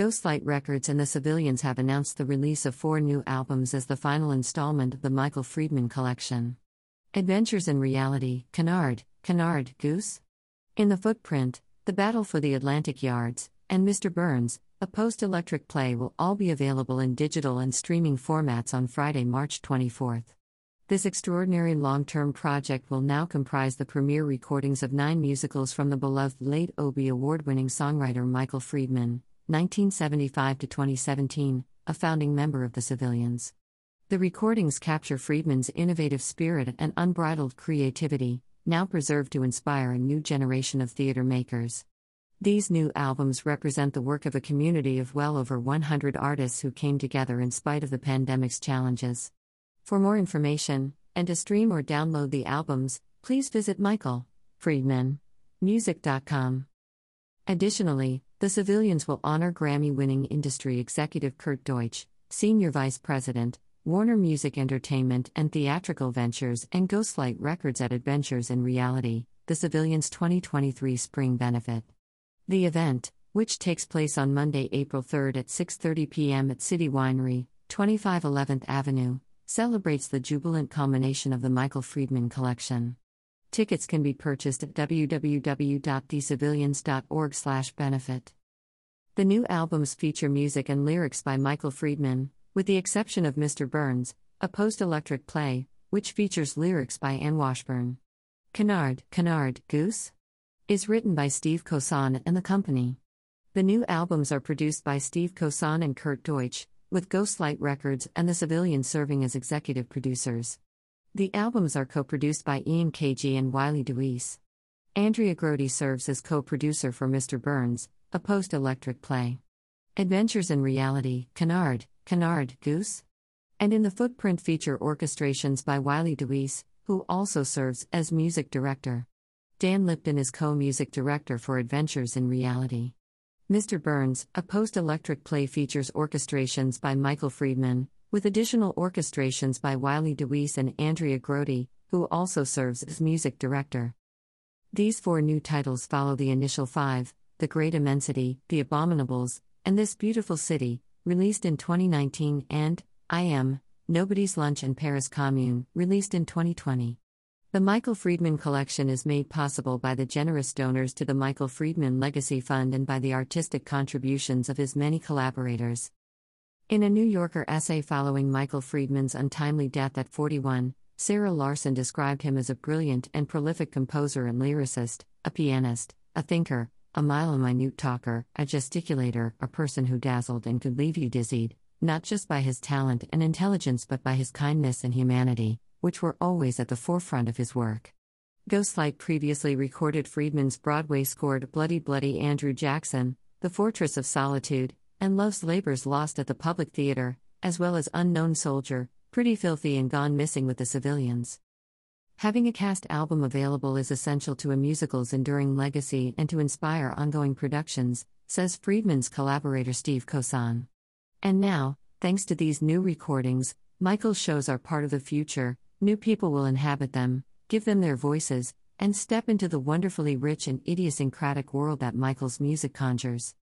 Ghostlight Records and the Civilians have announced the release of four new albums as the final installment of the Michael Friedman collection. Adventures in Reality, Canard, Canard, Goose? In the Footprint, The Battle for the Atlantic Yards, and Mr. Burns, a post electric play will all be available in digital and streaming formats on Friday, March 24th. This extraordinary long term project will now comprise the premiere recordings of nine musicals from the beloved late Obie Award winning songwriter Michael Friedman, 1975 to 2017, a founding member of the Civilians. The recordings capture Friedman's innovative spirit and unbridled creativity, now preserved to inspire a new generation of theater makers. These new albums represent the work of a community of well over 100 artists who came together in spite of the pandemic's challenges. For more information, and to stream or download the albums, please visit Michael Friedman music.com. Additionally, the civilians will honor Grammy winning industry executive Kurt Deutsch, Senior Vice President, Warner Music Entertainment and Theatrical Ventures, and Ghostlight Records at Adventures in Reality, the Civilians 2023 Spring Benefit. The event, which takes place on Monday, April 3 at 6:30 p.m. at City Winery, 25 11th Avenue, celebrates the jubilant culmination of the Michael Friedman collection. Tickets can be purchased at www.thecivilians.org/benefit. The new albums feature music and lyrics by Michael Friedman, with the exception of Mr. Burns, a post-electric play, which features lyrics by Anne Washburn. Canard, Canard, Goose? is written by Steve Cosson and the company. The new albums are produced by Steve Cosson and Kurt Deutsch, with Ghostlight Records and The Civilian serving as executive producers. The albums are co produced by Ian Kagey and Wiley DeWeese. Andrea Grody serves as co producer for Mr. Burns, a post electric play. Adventures in Reality, Canard, Canard, Goose? And in the footprint feature orchestrations by Wiley DeWeese, who also serves as music director. Dan Lipton is co music director for Adventures in Reality. Mr. Burns, a post electric play features orchestrations by Michael Friedman, with additional orchestrations by Wiley DeWeese and Andrea Grody, who also serves as music director. These four new titles follow the initial five The Great Immensity, The Abominables, and This Beautiful City, released in 2019, and I Am, Nobody's Lunch and Paris Commune, released in 2020. The Michael Friedman Collection is made possible by the generous donors to the Michael Friedman Legacy Fund and by the artistic contributions of his many collaborators. In a New Yorker essay following Michael Friedman's untimely death at 41, Sarah Larson described him as a brilliant and prolific composer and lyricist, a pianist, a thinker, a mile a minute talker, a gesticulator, a person who dazzled and could leave you dizzied, not just by his talent and intelligence but by his kindness and humanity which were always at the forefront of his work. Ghostlight previously recorded Friedman's Broadway scored Bloody Bloody Andrew Jackson, The Fortress of Solitude, and Love's Labor's Lost at the Public Theater, as well as Unknown Soldier, Pretty Filthy and Gone Missing with the Civilians. Having a cast album available is essential to a musical's enduring legacy and to inspire ongoing productions, says Friedman's collaborator Steve Cosson. And now, thanks to these new recordings, Michael's shows are part of the future, New people will inhabit them, give them their voices, and step into the wonderfully rich and idiosyncratic world that Michael's music conjures.